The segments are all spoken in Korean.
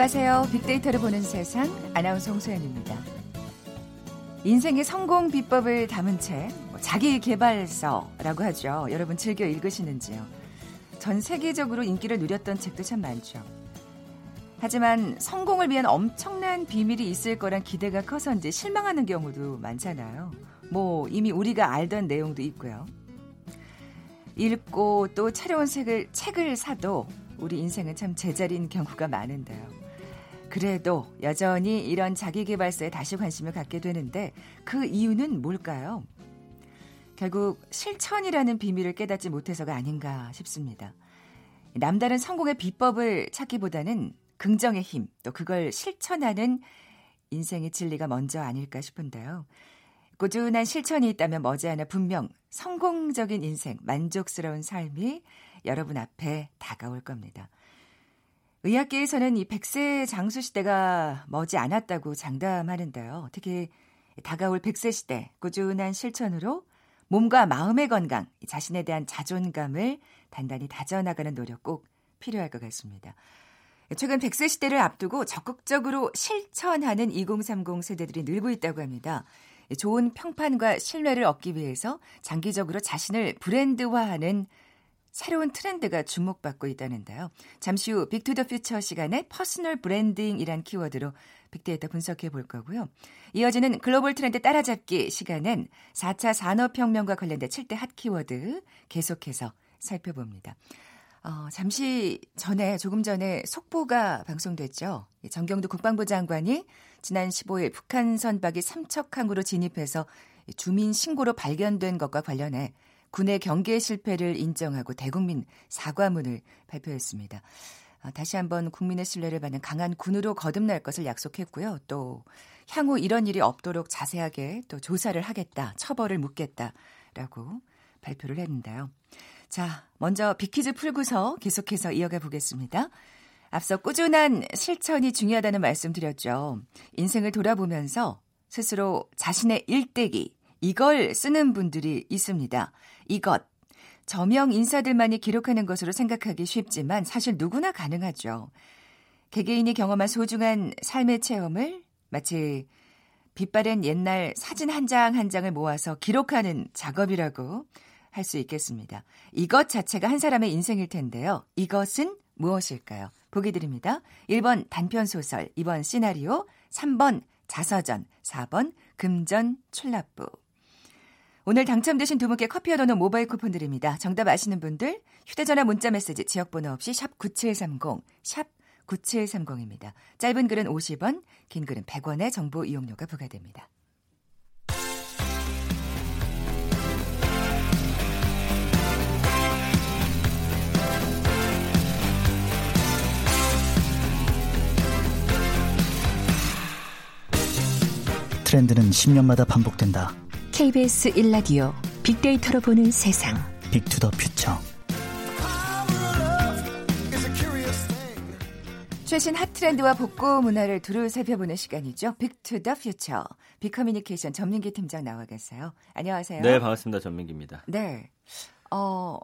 안녕하세요. 빅데이터를 보는 세상 아나운서 홍소연입니다. 인생의 성공 비법을 담은 책, 뭐 자기 개발서라고 하죠. 여러분 즐겨 읽으시는지요? 전 세계적으로 인기를 누렸던 책도 참 많죠. 하지만 성공을 위한 엄청난 비밀이 있을 거란 기대가 커서인지 실망하는 경우도 많잖아요. 뭐 이미 우리가 알던 내용도 있고요. 읽고 또 차려온 책을, 책을 사도 우리 인생은 참 제자리인 경우가 많은데요. 그래도 여전히 이런 자기개발서에 다시 관심을 갖게 되는데 그 이유는 뭘까요? 결국 실천이라는 비밀을 깨닫지 못해서가 아닌가 싶습니다. 남다른 성공의 비법을 찾기보다는 긍정의 힘, 또 그걸 실천하는 인생의 진리가 먼저 아닐까 싶은데요. 꾸준한 실천이 있다면 머지않아 분명 성공적인 인생, 만족스러운 삶이 여러분 앞에 다가올 겁니다. 의학계에서는 이 100세 장수 시대가 머지 않았다고 장담하는데요. 특히 다가올 100세 시대 꾸준한 실천으로 몸과 마음의 건강, 자신에 대한 자존감을 단단히 다져나가는 노력 꼭 필요할 것 같습니다. 최근 100세 시대를 앞두고 적극적으로 실천하는 2030 세대들이 늘고 있다고 합니다. 좋은 평판과 신뢰를 얻기 위해서 장기적으로 자신을 브랜드화하는 새로운 트렌드가 주목받고 있다는데요. 잠시 후 Big to the Future 시간에 personal branding이란 키워드로 빅데이터 분석해 볼 거고요. 이어지는 글로벌 트렌드 따라잡기 시간엔 4차 산업혁명과 관련된 7대 핫 키워드 계속해서 살펴봅니다. 어, 잠시 전에 조금 전에 속보가 방송됐죠. 정경두 국방부 장관이 지난 15일 북한 선박이 삼척항으로 진입해서 주민 신고로 발견된 것과 관련해 군의 경계 실패를 인정하고 대국민 사과문을 발표했습니다. 아, 다시 한번 국민의 신뢰를 받는 강한 군으로 거듭날 것을 약속했고요. 또 향후 이런 일이 없도록 자세하게 또 조사를 하겠다, 처벌을 묻겠다라고 발표를 했는데요. 자, 먼저 비키즈 풀고서 계속해서 이어가 보겠습니다. 앞서 꾸준한 실천이 중요하다는 말씀 드렸죠. 인생을 돌아보면서 스스로 자신의 일대기, 이걸 쓰는 분들이 있습니다. 이것. 저명 인사들만이 기록하는 것으로 생각하기 쉽지만 사실 누구나 가능하죠. 개개인이 경험한 소중한 삶의 체험을 마치 빛바랜 옛날 사진 한장한 장을 모아서 기록하는 작업이라고 할 수 있겠습니다. 이것 자체가 한 사람의 인생일 텐데요. 이것은 무엇일까요? 보기 드립니다. 1번 단편소설, 2번 시나리오, 3번 자서전, 4번 금전 출납부. 오늘 당첨되신 두 분께 커피와 도넛 모바일 쿠폰 드립니다. 정답 아시는 분들 휴대전화 문자 메시지 지역번호 없이 샵 9730, 샵 9730입니다. 짧은 글은 50원, 긴 글은 100원의 정보 이용료가 부과됩니다. 트렌드는 10년마다 반복된다. KBS 1라디오 빅데이터로 보는 세상. Big to the Future. 최신 핫 트렌드와 복고 문화를 두루 살펴보는 시간이죠. Big to the Future. 빅커뮤니케이션 전민기 팀장 나와 계세요. 안녕하세요. 네, 반갑습니다. 전민기입니다. 네. 어,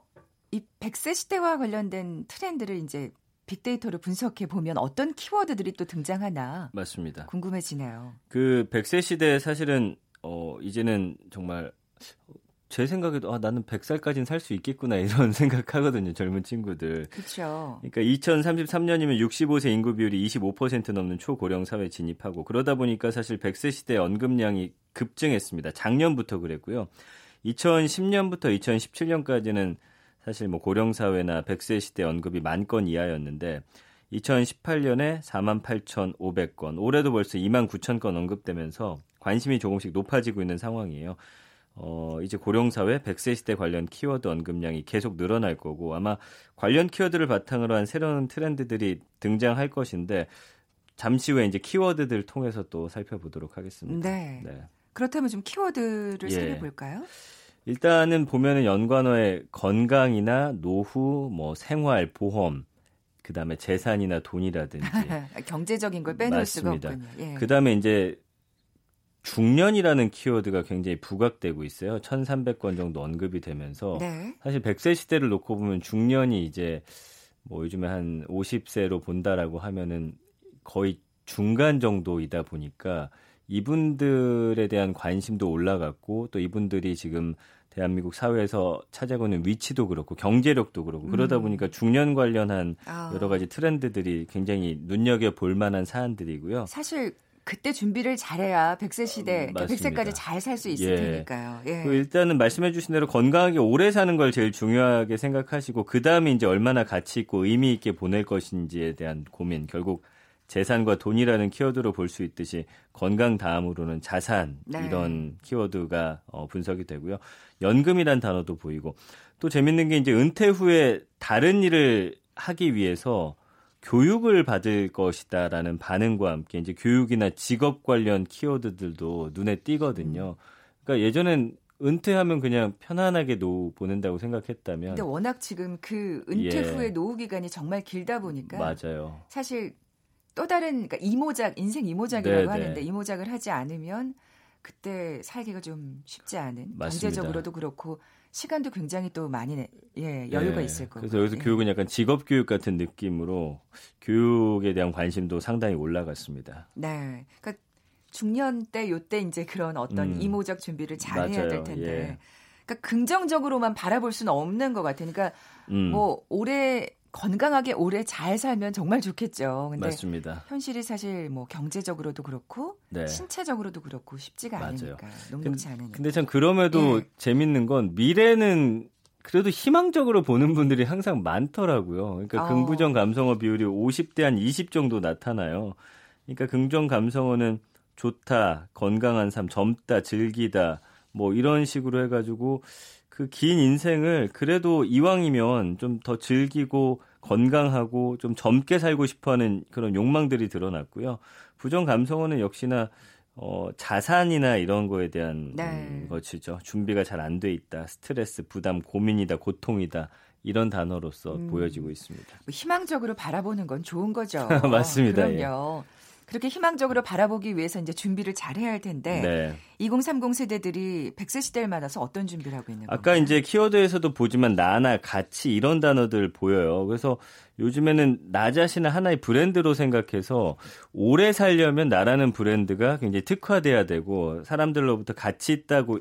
이 100세 시대와 관련된 트렌드를 이제 빅데이터로 분석해 보면 어떤 키워드들이 또 등장하나 맞습니다. 궁금해지네요. 그 100세 시대 사실은 어 이제는 정말 제 생각에도 아 나는 100살까지는 살 수 있겠구나 이런 생각하거든요. 젊은 친구들. 그렇죠. 그러니까 2033년이면 65세 인구 비율이 25% 넘는 초고령 사회 진입하고 그러다 보니까 사실 100세 시대 언급량이 급증했습니다. 작년부터 그랬고요. 2010년부터 2017년까지는 사실 뭐 고령 사회나 100세 시대 언급이 만 건 이하였는데 2018년에 48,500건, 올해도 벌써 29,000건 언급되면서 관심이 조금씩 높아지고 있는 상황이에요. 어, 이제 고령사회 100세 시대 관련 키워드 언급량이 계속 늘어날 거고 아마 관련 키워드를 바탕으로 한 새로운 트렌드들이 등장할 것인데 잠시 후에 이제 키워드들 통해서 또 살펴보도록 하겠습니다. 네. 네. 그렇다면 좀 키워드를 예. 살펴볼까요? 일단은 보면은 연관어에 건강이나 노후, 뭐 생활, 보험, 그다음에 재산이나 돈이라든지 경제적인 걸 빼놓을 맞습니다. 수가 없군요. 예. 그다음에 이제 중년이라는 키워드가 굉장히 부각되고 있어요. 1,300건 정도 언급이 되면서 네. 사실 100세 시대를 놓고 보면 중년이 이제 뭐 요즘에 한 50세로 본다라고 하면은 거의 중간 정도이다 보니까 이분들에 대한 관심도 올라갔고 또 이분들이 지금 대한민국 사회에서 차지하고 있는 위치도 그렇고 경제력도 그렇고 그러다 음. 보니까 중년 관련한 아. 여러 가지 트렌드들이 굉장히 눈여겨 볼 만한 사안들이고요. 사실 그때 준비를 잘해야 100세 시대, 음, 그러니까 맞습니다. 100세까지 잘 살 수 있을 예. 테니까요. 예. 그 일단은 말씀해 주신 대로 건강하게 오래 사는 걸 제일 중요하게 생각하시고 그 다음에 이제 얼마나 가치 있고 의미 있게 보낼 것인지에 대한 고민 결국 재산과 돈이라는 키워드로 볼 수 있듯이 건강 다음으로는 자산 네. 이런 키워드가 어, 분석이 되고요. 연금이란 단어도 보이고 또 재밌는 게 이제 은퇴 후에 다른 일을 하기 위해서 교육을 받을 것이다라는 반응과 함께 이제 교육이나 직업 관련 키워드들도 눈에 띄거든요. 그러니까 예전엔 은퇴하면 그냥 편안하게 노후 보낸다고 생각했다면 근데 워낙 지금 그 은퇴 예. 후의 노후 기간이 정말 길다 보니까 맞아요. 사실 또 다른 그러니까 이모작 인생 이모작이라고 네, 하는데 네. 이모작을 하지 않으면 그때 살기가 좀 쉽지 않은 맞습니다. 경제적으로도 그렇고 시간도 굉장히 또 많이 내- 예 여유가 예. 있을 거고 그래서 여기서 예. 교육은 약간 직업 교육 같은 느낌으로 교육에 대한 관심도 상당히 올라갔습니다. 네 그러니까 중년 때 요때 이제 그런 어떤 음. 이모작 준비를 잘 해야 맞아요. 될 텐데 예. 그러니까 긍정적으로만 바라볼 수는 없는 것 같아요. 그러니까 음, 뭐 오래 건강하게 오래 잘 살면 정말 좋겠죠. 근데 맞습니다. 현실이 사실 뭐 경제적으로도 그렇고 네. 신체적으로도 그렇고 쉽지가 맞아요. 않으니까 녹록지 않으니까. 근데 참 그럼에도 예. 재밌는 건 미래는 그래도 희망적으로 보는 분들이 항상 많더라고요. 그러니까 어. 긍부정 감성어 비율이 50대 한 20 정도 나타나요. 그러니까 긍정 감성어는 좋다, 건강한 삶, 젊다, 즐기다, 뭐 이런 식으로 해가지고 그 긴 인생을 그래도 이왕이면 좀 더 즐기고 건강하고 좀 젊게 살고 싶어하는 그런 욕망들이 드러났고요. 부정 감성어는 역시나 어, 자산이나 이런 거에 대한 네. 음, 것이죠. 준비가 잘 안 돼 있다, 스트레스, 부담, 고민이다, 고통이다 이런 단어로서 음. 보여지고 있습니다. 뭐 희망적으로 바라보는 건 좋은 거죠. 맞습니다. 예. 그럼요. 그렇게 희망적으로 바라보기 위해서 이제 준비를 잘 해야 할 텐데 네. 2030 세대들이 100세 시대를 맞아서 어떤 준비를 하고 있는 아까 건가요? 이제 키워드에서도 보지만 나나 가치 이런 단어들 보여요. 그래서 요즘에는 나 자신을 하나의 브랜드로 생각해서 오래 살려면 나라는 브랜드가 굉장히 특화돼야 되고 사람들로부터 가치 있다고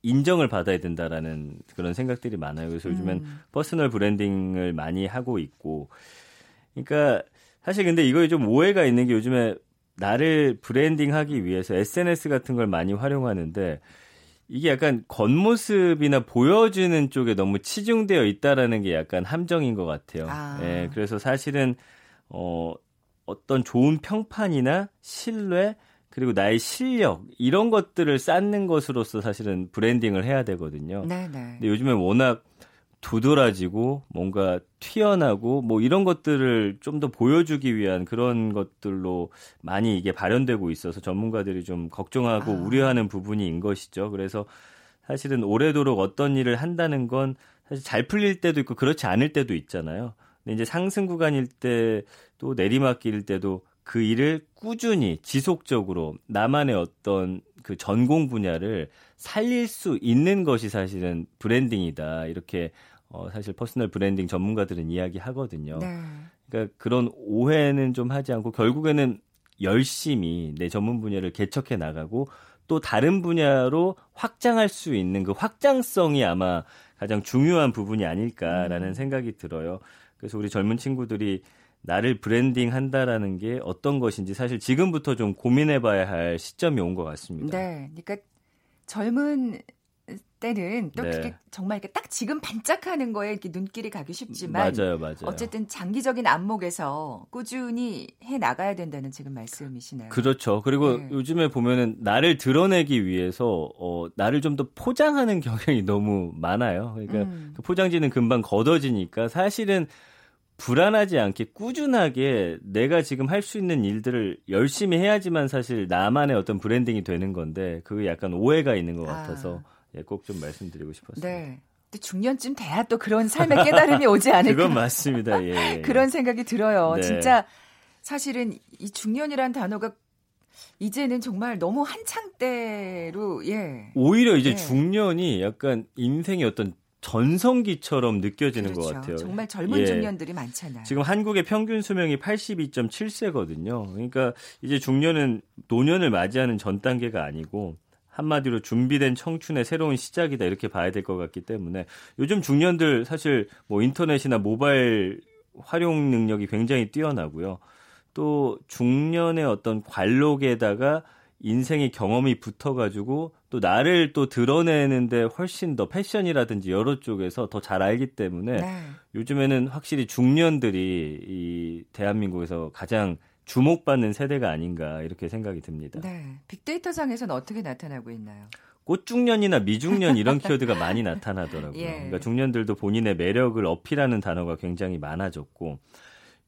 인정을 받아야 된다라는 그런 생각들이 많아요. 그래서 요즘엔 음. personal branding을 많이 하고 있고 그러니까 사실 근데 이거에 좀 오해가 있는 게 요즘에 나를 branding하기 위해서 SNS 같은 걸 많이 활용하는데 이게 약간 겉모습이나 보여주는 쪽에 너무 치중되어 있다라는 게 약간 함정인 것 같아요. 아. 예, 그래서 사실은 어 어떤 좋은 평판이나 신뢰 그리고 나의 실력 이런 것들을 쌓는 것으로서 사실은 브랜딩을 해야 되거든요. 네, 네. 근데 요즘에 워낙 두드러지고 뭔가 튀어나고 뭐 이런 것들을 좀 더 보여주기 위한 그런 것들로 많이 이게 발현되고 있어서 전문가들이 좀 걱정하고 아. 우려하는 부분인 것이죠. 그래서 사실은 오래도록 어떤 일을 한다는 건 사실 잘 풀릴 때도 있고 그렇지 않을 때도 있잖아요. 근데 이제 상승 구간일 때 또 내리막길일 때도 그 일을 꾸준히 지속적으로 나만의 어떤 그 전공 분야를 살릴 수 있는 것이 사실은 branding이다. 이렇게 어 사실 personal branding 전문가들은 이야기하거든요. 네. 그러니까 그런 오해는 좀 하지 않고 결국에는 열심히 내 전문 분야를 개척해 나가고 또 다른 분야로 확장할 수 있는 그 확장성이 아마 가장 중요한 부분이 아닐까라는 음. 생각이 들어요. 그래서 우리 젊은 친구들이 나를 브랜딩 한다라는 게 어떤 것인지 사실 지금부터 좀 고민해 봐야 할 시점이 온 것 같습니다. 네. 그러니까 젊은 때는 또 네. 그게 정말 이렇게 딱 지금 반짝하는 거에 이렇게 눈길이 가기 쉽지만 맞아요, 맞아요. 어쨌든 장기적인 안목에서 꾸준히 해 나가야 된다는 지금 말씀이시네요. 그렇죠. 그리고 네. 요즘에 보면은 나를 드러내기 위해서 어 나를 좀 더 포장하는 경향이 너무 많아요. 그러니까 음. 그 포장지는 금방 걷어지니까 사실은 불안하지 않게 꾸준하게 내가 지금 할 수 있는 일들을 열심히 해야지만 사실 나만의 어떤 브랜딩이 되는 건데 그게 약간 오해가 있는 것 아. 같아서 예, 꼭 좀 말씀드리고 싶었어요. 네. 또 중년쯤 돼야 또 그런 삶의 깨달음이 오지 않을까 그건 맞습니다. 예, 예. 그런 생각이 들어요. 네. 진짜 사실은 이 중년이란 단어가 이제는 정말 너무 한창 때로 예. 오히려 이제 네. 중년이 약간 인생의 어떤 전성기처럼 느껴지는 그렇죠. 것 같아요. 정말 젊은 예. 중년들이 많잖아요. 지금 한국의 평균 수명이 82.7세거든요. 그러니까 이제 중년은 노년을 맞이하는 전 단계가 아니고 한마디로 준비된 청춘의 새로운 시작이다 이렇게 봐야 될 것 같기 때문에 요즘 중년들 사실 뭐 인터넷이나 모바일 활용 능력이 굉장히 뛰어나고요. 또 중년의 어떤 관록에다가 인생의 경험이 붙어가지고 또 나를 또 드러내는데 훨씬 더 패션이라든지 여러 쪽에서 더 잘 알기 때문에 네. 요즘에는 확실히 중년들이 이 대한민국에서 가장 주목받는 세대가 아닌가 이렇게 생각이 듭니다. 네. 빅데이터 상에서는 어떻게 나타나고 있나요? 꽃중년이나 미중년 이런 키워드가 많이 나타나더라고요. 예. 그러니까 중년들도 본인의 매력을 어필하는 단어가 굉장히 많아졌고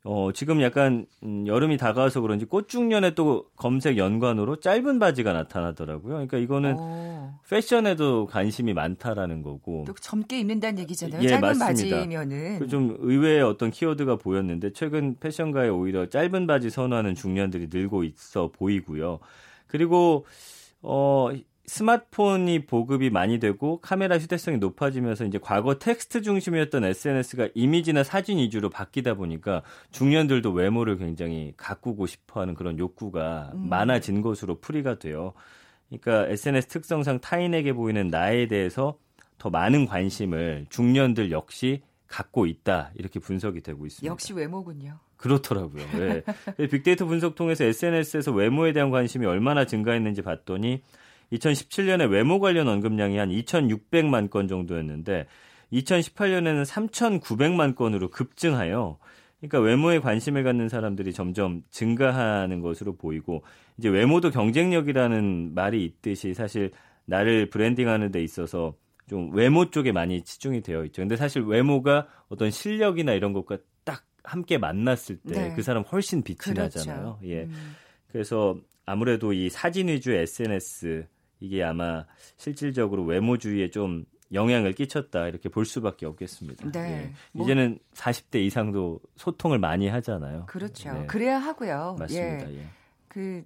어, 지금 약간 음, 여름이 다가와서 그런지 꽃중년에 또 검색 연관으로 짧은 바지가 나타나더라고요. 그러니까 이거는 오, 패션에도 관심이 많다라는 거고 또 젊게 입는다는 얘기잖아요. 예, 짧은 맞습니다. 바지면은 그좀 의외의 어떤 키워드가 보였는데 최근 패션가에 오히려 짧은 바지 선호하는 중년들이 늘고 있어 보이고요. 그리고 어 스마트폰이 보급이 많이 되고 카메라 휴대성이 높아지면서 이제 과거 텍스트 중심이었던 SNS가 이미지나 사진 위주로 바뀌다 보니까 중년들도 외모를 굉장히 가꾸고 싶어하는 그런 욕구가 음. 많아진 것으로 풀이가 돼요. 그러니까 SNS 특성상 타인에게 보이는 나에 대해서 더 많은 관심을 중년들 역시 갖고 있다 이렇게 분석이 되고 있습니다. 역시 외모군요. 그렇더라고요. 예. 빅데이터 분석 통해서 SNS에서 외모에 대한 관심이 얼마나 증가했는지 봤더니 2017년에 외모 관련 언급량이 한 2,600만 건 정도였는데 2018년에는 3,900만 건으로 급증하여 그러니까 외모에 관심을 갖는 사람들이 점점 증가하는 것으로 보이고 이제 외모도 경쟁력이라는 말이 있듯이 사실 나를 브랜딩하는 데 있어서 좀 외모 쪽에 많이 치중이 되어 있죠. 근데 사실 외모가 어떤 실력이나 이런 것과 딱 함께 만났을 때 네. 그 사람 훨씬 빛이 그렇죠. 나잖아요. 예. 음. 그래서 아무래도 이 사진 위주 SNS 이게 아마 실질적으로 외모주의에 좀 영향을 끼쳤다 이렇게 볼 수밖에 없겠습니다. 네. 예. 뭐- 이제는 40대 이상도 소통을 많이 하잖아요. 그렇죠. 네. 그래야 하고요. 맞습니다. 예. 예. 그,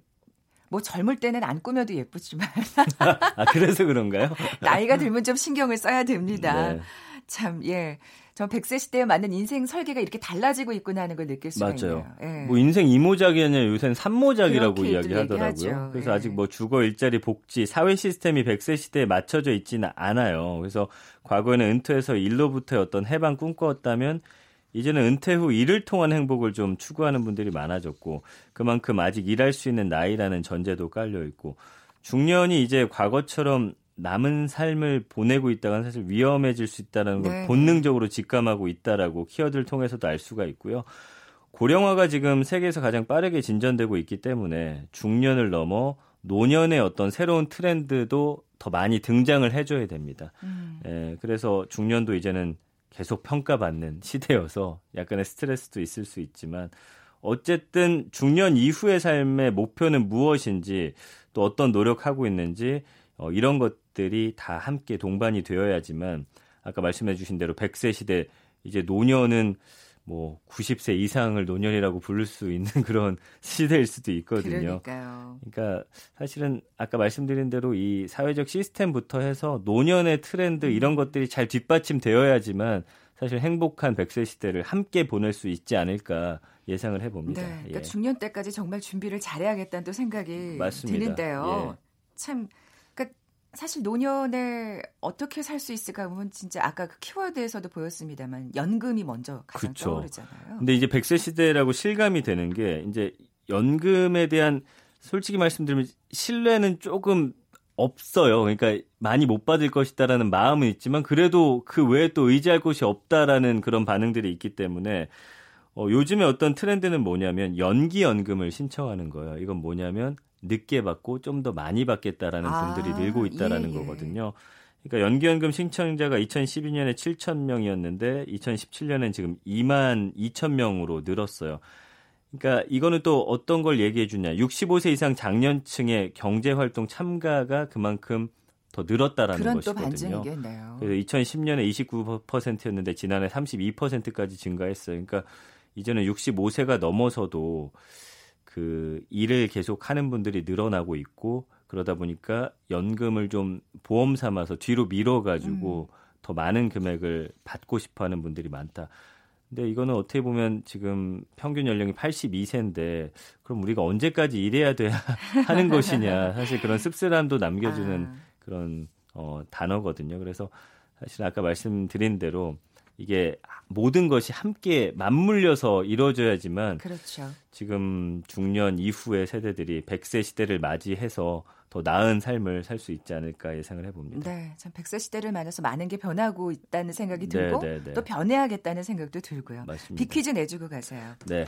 뭐 젊을 때는 안 꾸며도 예쁘지만 아 그래서 그런가요? 나이가 들면 좀 신경을 써야 됩니다. 네. 참, 예. 전 100세 시대에 맞는 인생 설계가 이렇게 달라지고 있구나 하는 걸 느낄 수가 맞아요. 있네요. 예. 뭐 인생 이모작이 아니라 요새는 삼모작이라고 이야기하더라고요. 그래서 예. 아직 뭐 주거, 일자리, 복지, 사회 시스템이 100세 시대에 맞춰져 있지는 않아요. 그래서 과거에는 은퇴해서 일로부터의 어떤 해방 꿈꿔왔다면 이제는 은퇴 후 일을 통한 행복을 좀 추구하는 분들이 많아졌고 그만큼 아직 일할 수 있는 나이라는 전제도 깔려 있고 중년이 이제 과거처럼 남은 삶을 보내고 있다가 사실 위험해질 수 있다는 걸 네. 본능적으로 직감하고 있다라고 키워드를 통해서도 알 수가 있고요. 고령화가 지금 세계에서 가장 빠르게 진전되고 있기 때문에 중년을 넘어 노년의 어떤 새로운 트렌드도 더 많이 등장을 해줘야 됩니다. 음. 예, 그래서 중년도 이제는 계속 평가받는 시대여서 약간의 스트레스도 있을 수 있지만 어쨌든 중년 이후의 삶의 목표는 무엇인지 또 어떤 노력하고 있는지 어, 이런 것 들이 다 함께 동반이 되어야지만 아까 말씀해 주신 대로 100세 시대 이제 노년은 뭐 90세 이상을 노년이라고 부를 수 있는 그런 시대일 수도 있거든요. 그러니까요. 그러니까 사실은 아까 말씀드린 대로 이 사회적 시스템부터 해서 노년의 트렌드 이런 음. 것들이 잘 뒷받침되어야지만 사실 행복한 100세 시대를 함께 보낼 수 있지 않을까 예상을 해봅니다. 네. 그러니까 예. 중년 때까지 정말 준비를 잘해야겠다는 또 생각이 맞습니다. 드는데요. 예. 참, 사실 노년에 어떻게 살 수 있을까 보면 진짜 아까 그 키워드에서도 보였습니다만 연금이 먼저 가장 그쵸. 떠오르잖아요. 근데 이제 100세 시대라고 실감이 되는 게 이제 연금에 대한 솔직히 말씀드리면 신뢰는 조금 없어요. 그러니까 많이 못 받을 것이다라는 마음은 있지만 그래도 그 외에 또 의지할 곳이 없다라는 그런 반응들이 있기 때문에 어, 요즘에 어떤 트렌드는 뭐냐면 연기 연금을 신청하는 거예요. 이건 뭐냐면 늦게 받고 좀 더 많이 받겠다라는 아, 분들이 늘고 있다라는 예, 예. 거거든요. 그러니까 연기연금 신청자가 2012년에 7천 명이었는데 2017년엔 지금 2만 2천 명으로 늘었어요. 그러니까 이거는 또 어떤 걸 얘기해 주냐. 65세 이상 장년층의 경제 활동 참가가 그만큼 더 늘었다라는 그런 또 것이거든요. 반증이겠네요. 그래서 2010년에 29%였는데 지난해 32%까지 증가했어요. 그러니까 이제는 65세가 넘어서도 그 일을 계속 하는 분들이 늘어나고 있고 그러다 보니까 연금을 좀 보험 삼아서 뒤로 밀어 가지고 음. 더 많은 금액을 받고 싶어 하는 분들이 많다. 근데 이거는 어떻게 보면 지금 평균 연령이 82세인데 그럼 우리가 언제까지 일해야 돼야 하는 것이냐 사실 그런 씁쓸함도 남겨주는 아. 그런 어, 단어거든요. 그래서 사실 아까 말씀드린 대로 이게 모든 것이 함께 맞물려서 이루어져야지만 그렇죠. 지금 중년 이후의 세대들이 100세 시대를 맞이해서 더 나은 삶을 살 수 있지 않을까 예상을 해봅니다. 네, 참 100세 시대를 맞아서 많은 게 변하고 있다는 생각이 들고 네, 네, 네. 또 변해야겠다는 생각도 들고요. 맞습니다. 비퀴즈 내주고 가세요. 네.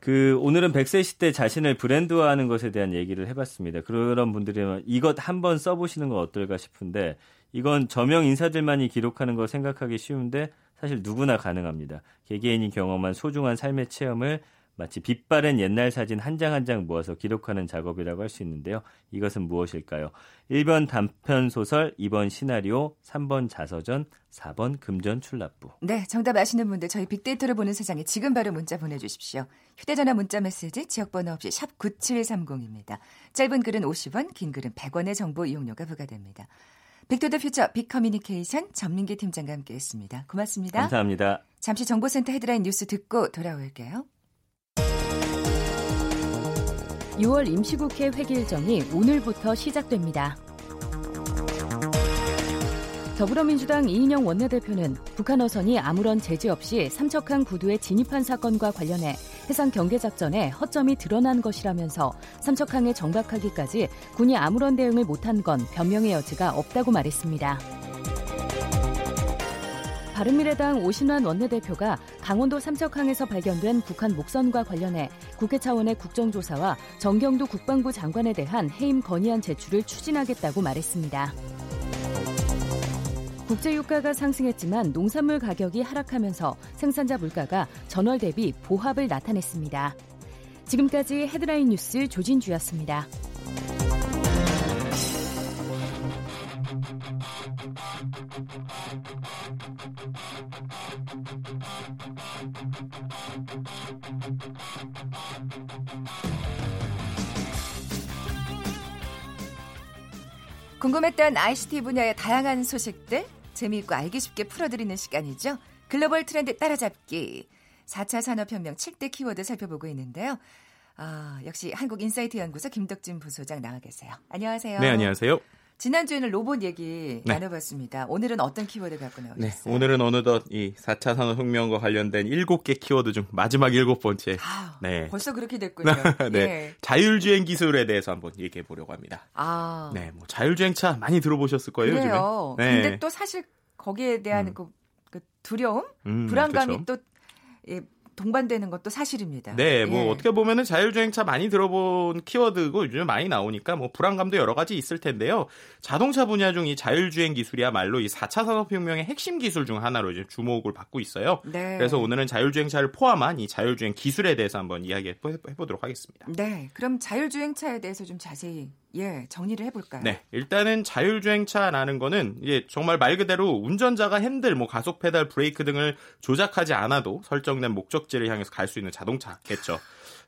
그 오늘은 100세 시대 자신을 브랜드화하는 것에 대한 얘기를 해봤습니다. 그런 분들이 이것 한번 써보시는 건 어떨까 싶은데 이건 저명 인사들만이 기록하는 거 생각하기 쉬운데 사실 누구나 가능합니다. 개개인이 경험한 소중한 삶의 체험을 마치 빛바랜 옛날 사진 한 장 한 장 모아서 기록하는 작업이라고 할 수 있는데요. 이것은 무엇일까요? 1번 단편 소설, 2번 시나리오, 3번 자서전, 4번 금전 출납부. 네, 정답 아시는 분들 저희 빅데이터를 보는 세상에 지금 바로 문자 보내 주십시오. 휴대 전화 문자 메시지 지역 번호 없이 샵 9730입니다. 짧은 글은 50원, 긴 글은 100원의 정보 이용료가 부과됩니다. 빅토더 퓨처 빅커뮤니케이션 전민기 팀장과 함께했습니다. 고맙습니다. 감사합니다. 잠시 정보센터 헤드라인 뉴스 듣고 돌아올게요. 6월 임시국회 회기 일정이 오늘부터 시작됩니다. 더불어민주당 이인영 원내대표는 북한 어선이 아무런 제재 없이 삼척항 부두에 진입한 사건과 관련해 해상 경계 작전에 허점이 드러난 것이라면서 삼척항에 정박하기까지 군이 아무런 대응을 못한 건 변명의 여지가 없다고 말했습니다. 바른미래당 오신환 원내대표가 강원도 삼척항에서 발견된 북한 목선과 관련해 국회 차원의 국정조사와 정경두 국방부 장관에 대한 해임 건의안 제출을 추진하겠다고 말했습니다. 국제 유가가 상승했지만 농산물 가격이 하락하면서 생산자 물가가 전월 대비 보합을 나타냈습니다. 지금까지 헤드라인 뉴스 조진주였습니다. 궁금했던 ICT 분야의 다양한 소식들 재미있고 알기 쉽게 풀어드리는 시간이죠. 글로벌 트렌드 따라잡기. 4차 산업혁명 7대 키워드 살펴보고 있는데요. 아, 역시 한국인사이트 연구소 김덕진 부소장 나와 계세요. 안녕하세요. 네, 안녕하세요. 지난주에는 로봇 얘기 네. 나눠봤습니다. 오늘은 어떤 키워드 갖고 나오셨어요? 네, 오늘은 어느덧 이 4차 산업혁명과 관련된 7개 키워드 중 마지막 7번째. 아, 네. 벌써 그렇게 됐군요. 네. 예. 자율주행 기술에 대해서 한번 얘기해 보려고 합니다. 아. 네, 뭐 자율주행차 많이 들어보셨을 거예요, 그래요. 요즘에. 네. 근데 또 사실 거기에 대한 음. 그, 그, 두려움, 음, 불안감이 그렇죠. 또 예, 동반되는 것도 사실입니다. 네, 뭐 예. 어떻게 보면은 자율주행차 많이 들어본 키워드고 요즘 많이 나오니까 뭐 불안감도 여러 가지 있을 텐데요. 자동차 분야 중 이 자율주행 기술이야말로 이 4차 산업혁명의 핵심 기술 중 하나로 이제 주목을 받고 있어요. 네. 그래서 오늘은 자율주행차를 포함한 이 자율주행 기술에 대해서 한번 이야기해 보도록 하겠습니다. 네, 그럼 자율주행차에 대해서 좀 자세히 예, 정리를 해볼까요? 네, 일단은 자율주행차라는 거는 이제 정말 말 그대로 운전자가 핸들, 뭐 가속 페달, 브레이크 등을 조작하지 않아도 설정된 목적지를 향해서 갈 수 있는 자동차겠죠.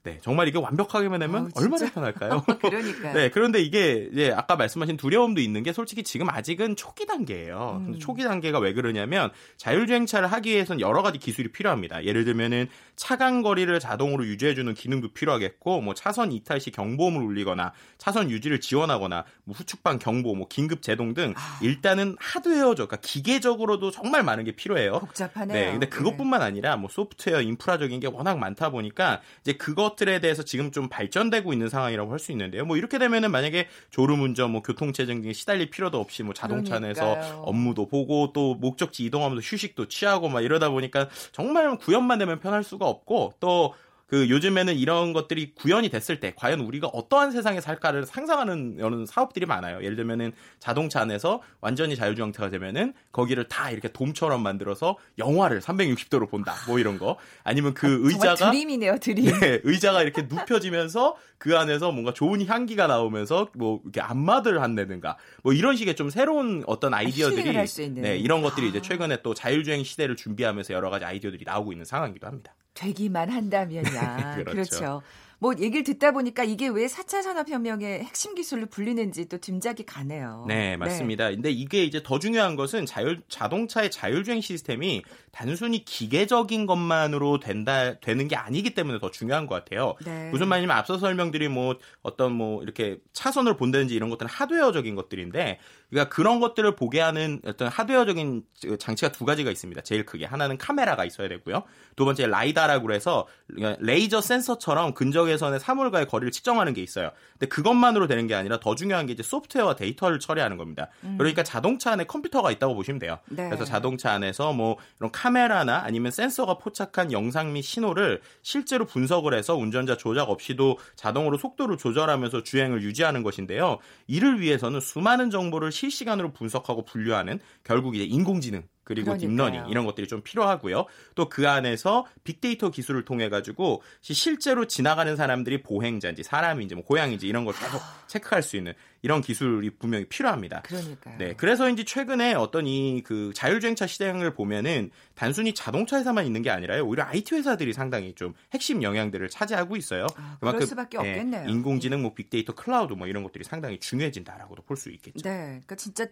네, 정말 이게 완벽하게만 되면 어, 얼마나 편할까요? 그러니까. 네, 그런데 이게 이제 아까 말씀하신 두려움도 있는 게 솔직히 지금 아직은 초기 단계예요. 음. 근데 초기 단계가 왜 그러냐면 자율주행차를 하기 위해서는 여러 가지 기술이 필요합니다. 예를 들면은 차간 거리를 자동으로 유지해주는 기능도 필요하겠고, 뭐 차선 이탈 시 경보음을 울리거나 차선 유지를 지원하거나 뭐 후측방 경보, 뭐 긴급 제동 등 아. 일단은 하드웨어죠. 그러니까 기계적으로도 정말 많은 게 필요해요. 복잡하네요. 네, 근데 그것뿐만 네. 아니라 뭐 소프트웨어 인프라적인 게 워낙 많다 보니까 이제 그것 것들에 대해서 지금 좀 발전되고 있는 상황이라고 할 수 있는데요. 뭐 이렇게 되면은 만약에 졸음운전, 뭐 교통체증 등에 시달릴 필요도 없이 뭐 자동차 안에서 업무도 보고 또 목적지 이동하면서 휴식도 취하고 막 이러다 보니까 정말 구현만 되면 편할 수가 없고 또 그 요즘에는 이런 것들이 구현이 됐을 때 과연 우리가 어떠한 세상에 살까를 상상하는 이런 사업들이 많아요. 예를 들면은 자동차 안에서 완전히 자율주행차가 되면은 거기를 다 이렇게 돔처럼 만들어서 영화를 360도로 본다. 뭐 이런 거. 아니면 그 아, 의자가 드림이네요, 드림. 네, 의자가 이렇게 눕혀지면서 그 안에서 뭔가 좋은 향기가 나오면서 뭐 이렇게 안마들 한다든가 뭐 이런 식의 좀 새로운 어떤 아이디어들이 아, 네, 이런 것들이 이제 최근에 또 자율주행 시대를 준비하면서 여러 가지 아이디어들이 나오고 있는 상황이기도 합니다. 되기만 한다면야. 그렇죠. 그렇죠. 뭐 얘기를 듣다 보니까 이게 왜 4차 산업혁명의 핵심 기술로 불리는지 또 짐작이 가네요. 네, 맞습니다. 네. 근데 이게 이제 더 중요한 것은 자율, 자동차의 자율주행 시스템이 단순히 기계적인 것만으로 된다, 되는 게 아니기 때문에 더 중요한 것 같아요. 네. 무슨 말이냐면 앞서 설명드린 뭐 어떤 뭐 이렇게 차선을 본다든지 이런 것들은 하드웨어적인 것들인데 그러니까 그런 것들을 보게 하는 어떤 하드웨어적인 장치가 두 가지가 있습니다. 제일 크게 하나는 카메라가 있어야 되고요. 두 번째 LiDAR라고 해서 레이저 센서처럼 근적외선의 사물과의 거리를 측정하는 게 있어요. 근데 그것만으로 되는 게 아니라 더 중요한 게 이제 소프트웨어와 데이터를 처리하는 겁니다. 음. 그러니까 자동차 안에 컴퓨터가 있다고 보시면 돼요. 네. 그래서 자동차 안에서 뭐 이런 카메라나 아니면 센서가 포착한 영상 및 신호를 실제로 분석을 해서 운전자 조작 없이도 자동으로 속도를 조절하면서 주행을 유지하는 것인데요. 이를 위해서는 수많은 정보를 실시간으로 분석하고 분류하는 결국 이제 인공지능 그리고 그러니까요. deep learning 이런 것들이 좀 필요하고요. 또 그 안에서 빅데이터 기술을 통해 가지고 실제로 지나가는 사람들이 보행자인지 사람인지 뭐 고양인지 이런 걸 계속 체크할 수 있는 이런 기술이 분명히 필요합니다. 그러니까요. 네, 그래서인지 최근에 어떤 이 그 자율주행차 시장을 보면은 단순히 자동차 회사만 있는 게 아니라요. 오히려 IT 회사들이 상당히 좀 핵심 영역들을 차지하고 있어요. 아, 그만큼 수밖에 네, 없겠네요. 인공지능, 뭐 빅데이터, 클라우드 뭐 이런 것들이 상당히 중요해진다라고도 볼 수 있겠죠. 네, 그러니까 진짜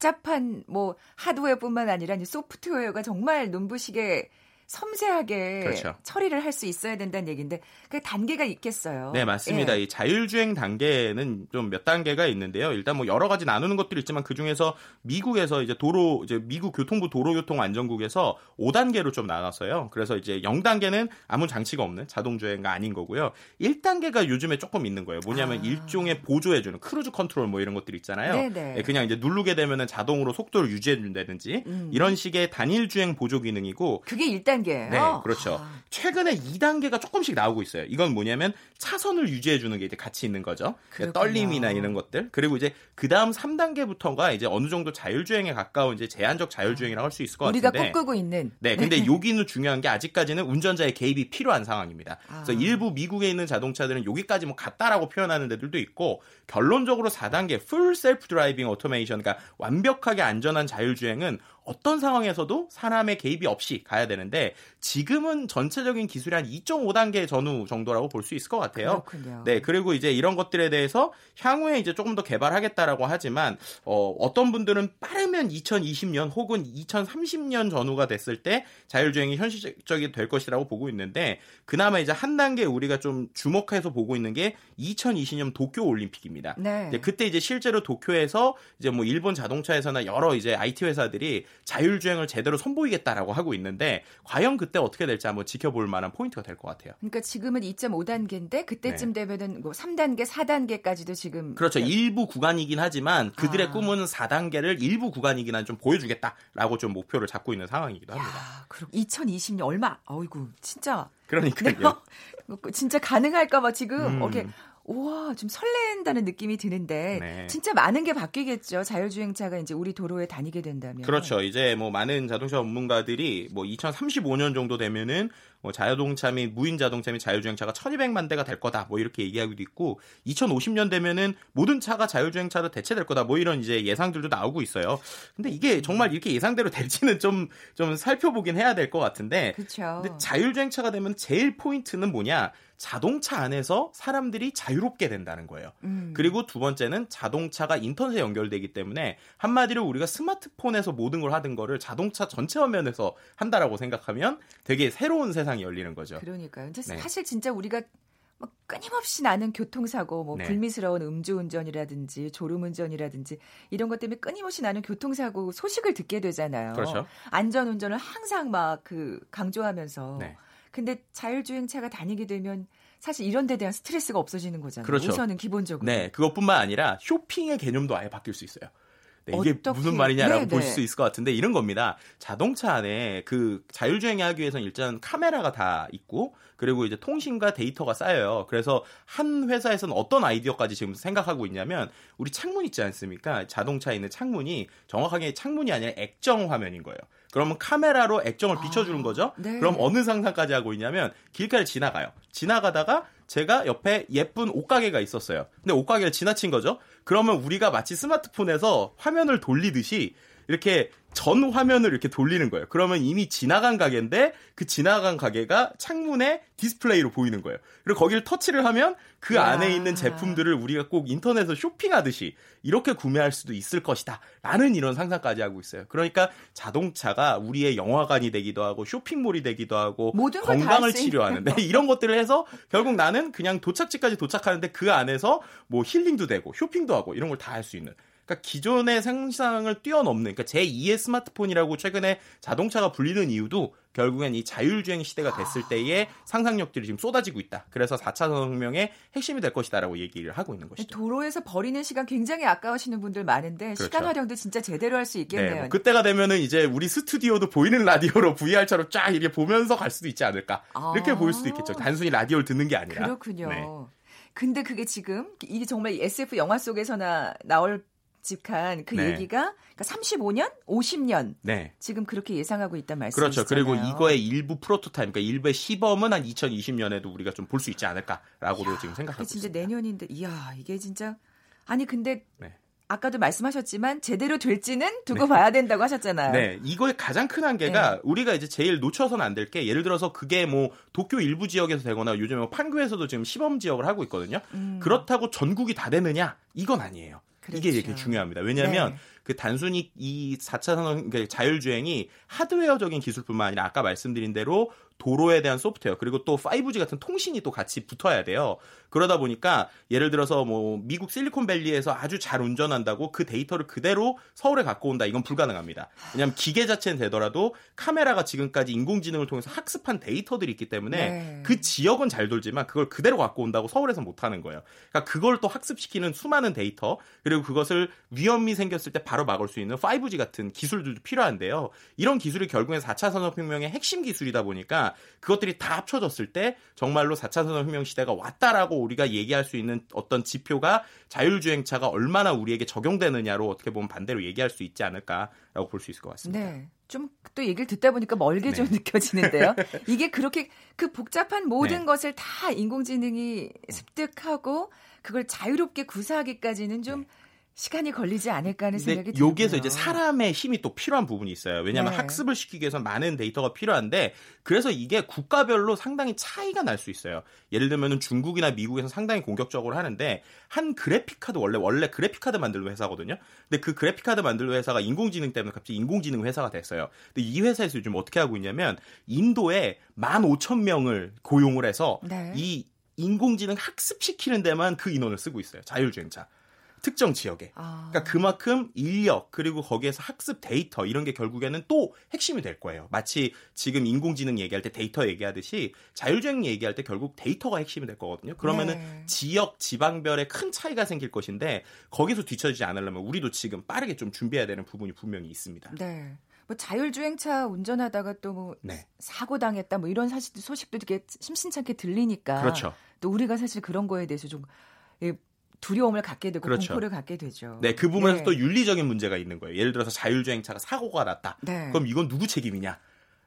복잡한 뭐 하드웨어뿐만 아니라 소프트웨어가 정말 눈부시게 섬세하게 그렇죠. 처리를 할 수 있어야 된다는 얘기인데 그 단계가 있겠어요. 네, 맞습니다. 예. 이 자율주행 단계는 좀 몇 단계가 있는데요. 일단 뭐 여러 가지 나누는 것들이 있지만 그 중에서 미국에서 이제 도로 이제 미국 교통부 도로교통안전국에서 5단계로 좀 나눴어요. 그래서 이제 0단계는 아무 장치가 없는 자동주행가 아닌 거고요. 1단계가 요즘에 조금 있는 거예요. 뭐냐면 아. 일종의 보조해 주는 cruise control 뭐 이런 것들 있잖아요. 네네. 네, 그냥 이제 누르게 되면은 자동으로 속도를 유지해 준다든지 음. 이런 식의 단일 주행 보조 기능이고 그게 1단 계 2단계. 네, 그렇죠. 아. 최근에 2단계가 조금씩 나오고 있어요. 이건 뭐냐면 차선을 유지해 주는 게 이제 같이 있는 거죠. 그러니까 떨림이나 이런 것들. 그리고 이제 그다음 3단계부터가 이제 어느 정도 자율주행에 가까운 이제 제한적 자율주행이라고 할 수 있을 것 우리가 같은데. 우리가 꿈꾸고 있는. 네, 근데 여기는 중요한 게 아직까지는 운전자의 개입이 필요한 상황입니다. 아. 그래서 일부 미국에 있는 자동차들은 여기까지 뭐 갔다라고 표현하는 데들도 있고 결론적으로 4단계 full self driving automation 그러니까 완벽하게 안전한 자율주행은 어떤 상황에서도 사람의 개입이 없이 가야 되는데 지금은 전체적인 기술이 한 2.5단계 전후 정도라고 볼 수 있을 것 같아요. 그렇군요. 네, 그리고 이제 이런 것들에 대해서 향후에 이제 조금 더 개발하겠다라고 하지만 어, 어떤 분들은 빠르면 2020년 혹은 2030년 전후가 됐을 때 자율주행이 현실적이 될 것이라고 보고 있는데 그나마 이제 한 단계 우리가 좀 주목해서 보고 있는 게 2020년 도쿄 올림픽입니다. 네. 그때 이제 실제로 도쿄에서 이제 뭐 일본 자동차 회사나 여러 이제 IT 회사들이 자율주행을 제대로 선보이겠다라고 하고 있는데 과연 그때 어떻게 될지 한번 지켜볼 만한 포인트가 될 것 같아요. 그러니까 지금은 2.5단계인데 그때쯤 네. 되면은 뭐 3단계, 4단계까지도 지금 그렇죠. 네. 일부 구간이긴 하지만 그들의 아. 꿈은 4단계를 일부 구간이긴 한 좀 보여주겠다라고 좀 목표를 잡고 있는 상황이기도 합니다. 야, 그럼 2020년 얼마? 어이구 진짜. 그러니까요. 진짜 가능할까봐 지금 음. 이렇게 우와, 좀 설렌다는 느낌이 드는데 네. 진짜 많은 게 바뀌겠죠. 자율주행차가 이제 우리 도로에 다니게 된다면. 그렇죠. 이제 뭐 많은 자동차 전문가들이 뭐 2035년 정도 되면은 뭐 자동차 및 무인 자동차 및 자율주행차가 1200만 대가 될 거다. 뭐 이렇게 얘기하기도 있고 2050년 되면은 모든 차가 자율주행차로 대체될 거다. 뭐 이런 이제 예상들도 나오고 있어요. 근데 이게 정말 이렇게 예상대로 될지는 좀 좀 살펴보긴 해야 될 것 같은데. 그렇죠. 근데 자율주행차가 되면 제일 포인트는 뭐냐? 자동차 안에서 사람들이 자유롭게 된다는 거예요. 음. 그리고 두 번째는 자동차가 인터넷에 연결되기 때문에 한마디로 우리가 스마트폰에서 모든 걸 하던 거를 자동차 전체 화면에서 한다라고 생각하면 되게 새로운 세상 이 열리는 거죠. 그러니까요. 네. 사실 진짜 우리가 뭐 끊임없이 나는 교통사고, 뭐 네. 불미스러운 음주운전이라든지 졸음운전이라든지 이런 것 때문에 끊임없이 나는 교통사고 소식을 듣게 되잖아요. 그렇죠. 안전운전을 항상 막 그 강조하면서. 네. 근데 자율주행차가 다니게 되면 사실 이런 데 대한 스트레스가 없어지는 거잖아요. 그렇죠. 우선은 기본적으로. 네, 그것뿐만 아니라 쇼핑의 개념도 아예 바뀔 수 있어요. 네, 이게 어떻게? 무슨 말이냐라고 네, 볼수 네. 있을 것 같은데 이런 겁니다. 자동차 안에 그 자율주행을 하기 위해서는 일단 카메라가 다 있고 그리고 이제 통신과 데이터가 쌓여요. 그래서 한 회사에서는 어떤 아이디어까지 지금 생각하고 있냐면 우리 창문 있지 않습니까? 자동차에 있는 창문이 정확하게 창문이 아니라 액정 화면인 거예요. 그러면 카메라로 액정을 아, 비춰주는 거죠. 네. 그럼 어느 상상까지 하고 있냐면 길가를 지나가요. 지나가다가 제가 옆에 예쁜 옷가게가 있었어요. 근데 옷가게를 지나친 거죠. 그러면 우리가 마치 스마트폰에서 화면을 돌리듯이 이렇게 전 화면을 이렇게 돌리는 거예요. 그러면 이미 지나간 가게인데 그 지나간 가게가 창문에 디스플레이로 보이는 거예요. 그리고 거기를 터치를 하면 그 야. 안에 있는 제품들을 우리가 꼭 인터넷에서 쇼핑하듯이 이렇게 구매할 수도 있을 것이다. 라는 이런 상상까지 하고 있어요. 그러니까 자동차가 우리의 영화관이 되기도 하고 쇼핑몰이 되기도 하고 모든 건강을 치료하는데 이런 것들을 해서 결국 나는 그냥 도착지까지 도착하는데 그 안에서 뭐 힐링도 되고 쇼핑도 하고 이런 걸 다 할 수 있는 그러니까 기존의 상상을 뛰어넘는 그러니까 제2의 스마트폰이라고 최근에 자동차가 불리는 이유도 결국엔 이 자율주행 시대가 됐을 때의 상상력들이 지금 쏟아지고 있다. 그래서 4차 산업혁명의 핵심이 될 것이다라고 얘기를 하고 있는 것이죠. 도로에서 버리는 시간 굉장히 아까우시는 분들 많은데 시간 활용도 진짜 제대로 할 수 있겠네요. 네, 뭐 그때가 되면은 이제 우리 스튜디오도 보이는 라디오로 VR처럼 쫙 이렇게 보면서 갈 수도 있지 않을까. 이렇게 아. 보일 수도 있겠죠. 단순히 라디오를 듣는 게 아니라. 그렇군요. 네. 근데 그게 지금 이게 정말 SF 영화 속에서나 나올 직한 그 네. 얘기가 그러니까 35년, 50년 네. 지금 그렇게 예상하고 있단 말씀이시죠. 그렇죠. 그리고 이거의 일부 프로토타입, 그러니까 일부의 시범은 한 2020년에도 우리가 좀 볼 수 있지 않을까라고도 지금 생각하고 진짜 있습니다. 내년인데 이야 이게 진짜 아니 근데 네. 아까도 말씀하셨지만 제대로 될지는 두고 봐야 된다고 하셨잖아요. 네, 이거의 가장 큰 한계가 우리가 이제 제일 놓쳐서는 안될 게 예를 들어서 그게 뭐 도쿄 일부 지역에서 되거나 요즘에 뭐 판교에서도 지금 시범 지역을 하고 있거든요. 그렇다고 전국이 다 되느냐? 이건 아니에요. 이게 그렇죠. 되게 중요합니다. 왜냐하면 네. 그 단순히 이 4차 산업 그러니까 자율주행이 하드웨어적인 기술뿐만 아니라 아까 말씀드린 대로 도로에 대한 소프트웨어 그리고 또 5G 같은 통신이 또 같이 붙어야 돼요. 그러다 보니까 예를 들어서 뭐 미국 실리콘밸리에서 아주 잘 운전한다고 그 데이터를 그대로 서울에 갖고 온다 이건 불가능합니다. 왜냐하면 기계 자체는 되더라도 카메라가 지금까지 인공지능을 통해서 학습한 데이터들이 있기 때문에 네. 그 지역은 잘 돌지만 그걸 그대로 갖고 온다고 서울에서 못 하는 거예요. 그러니까 그걸 또 학습시키는 수많은 데이터 그리고 그것을 위험이 생겼을 때 바로 막을 수 있는 5G 같은 기술들도 필요한데요. 이런 기술이 결국엔 4차 산업혁명의 핵심 기술이다 보니까 그것들이 다 합쳐졌을 때 정말로 4차 산업혁명 시대가 왔다라고 우리가 얘기할 수 있는 어떤 지표가 자율주행차가 얼마나 우리에게 적용되느냐로 어떻게 보면 반대로 얘기할 수 있지 않을까라고 볼 수 있을 것 같습니다. 네. 좀또 얘기를 듣다 보니까 멀게 좀 네. 느껴지는데요. 이게 그렇게 그 복잡한 모든 네. 것을 다 인공지능이 습득하고 그걸 자유롭게 구사하기까지는 좀 시간이 걸리지 않을까 하는 생각이 들고요. 여기에서 이제 사람의 힘이 또 필요한 부분이 있어요. 왜냐하면 네. 학습을 시키기 위해서 많은 데이터가 필요한데 그래서 이게 국가별로 상당히 차이가 날 수 있어요. 예를 들면 중국이나 미국에서 상당히 공격적으로 하는데 한 그래픽 카드 원래 원래 그래픽 카드 만들는 회사거든요. 근데 그 그래픽 카드 만들는 회사가 인공지능 때문에 갑자기 인공지능 회사가 됐어요. 근데 이 회사에서 요즘 어떻게 하고 있냐면 인도에 15,000명을 고용을 해서 네. 이 인공지능 학습시키는 데만 그 인원을 쓰고 있어요. 자율주행차. 특정 지역에. 아. 그러니까 그만큼 인력 그리고 거기에서 학습 데이터 이런 게 결국에는 또 핵심이 될 거예요. 마치 지금 인공지능 얘기할 때 데이터 얘기하듯이 자율주행 얘기할 때 결국 데이터가 핵심이 될 거거든요. 그러면은 네. 지역 지방별에 큰 차이가 생길 것인데 거기서 뒤처지지 않으려면 우리도 지금 빠르게 좀 준비해야 되는 부분이 분명히 있습니다. 네. 뭐 자율주행차 운전하다가 또뭐 네. 사고 당했다 뭐 이런 사실 소식도 되게 심심찮게 들리니까 그렇죠. 또 우리가 사실 그런 거에 대해서 좀 예, 두려움을 갖게 되고 그렇죠. 공포를 갖게 되죠. 네, 그 부분에서 네. 또 윤리적인 문제가 있는 거예요. 예를 들어서 자율주행차가 사고가 났다. 네. 그럼 이건 누구 책임이냐?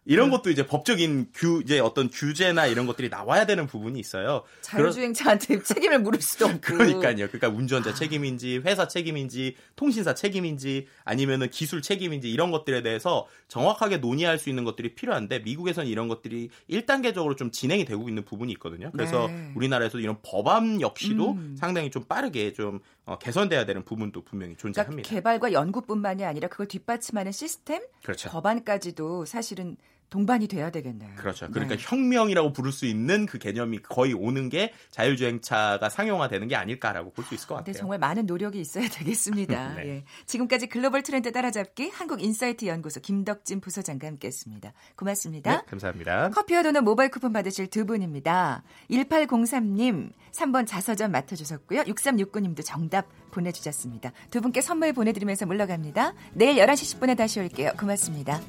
이런 것도 이제 법적인 규, 이제 어떤 규제나 이런 것들이 나와야 되는 부분이 있어요. 자율주행차한테 책임을 물을 수도 없고. 그러니까요. 그러니까 운전자 책임인지 회사 책임인지 통신사 책임인지 아니면은 기술 책임인지 이런 것들에 대해서 정확하게 논의할 수 있는 것들이 필요한데 미국에서는 이런 것들이 1단계적으로 좀 진행이 되고 있는 부분이 있거든요. 그래서 네. 우리나라에서 이런 법안 역시도 음. 상당히 좀 빠르게 좀 어, 개선돼야 되는 부분도 분명히 그러니까 존재합니다. 개발과 연구뿐만이 아니라 그걸 뒷받침하는 시스템, 그렇죠. 법안까지도 사실은 동반이 돼야 되겠네요. 그렇죠. 그러니까 네. 혁명이라고 부를 수 있는 그 개념이 거의 오는 게 자율주행차가 상용화되는 게 아닐까라고 볼 수 있을 것 네, 같아요. 정말 많은 노력이 있어야 되겠습니다. 네. 예. 지금까지 글로벌 트렌드 따라잡기 한국인사이트 연구소 김덕진 부소장과 함께했습니다. 고맙습니다. 네, 감사합니다. 커피와 도넛 모바일 쿠폰 받으실 두 분입니다. 1803님, 3번 자서전 맡아주셨고요. 6369님도 정답 보내주셨습니다. 두 분께 선물 보내드리면서 물러갑니다. 내일 11시 10분에 다시 올게요. 고맙습니다.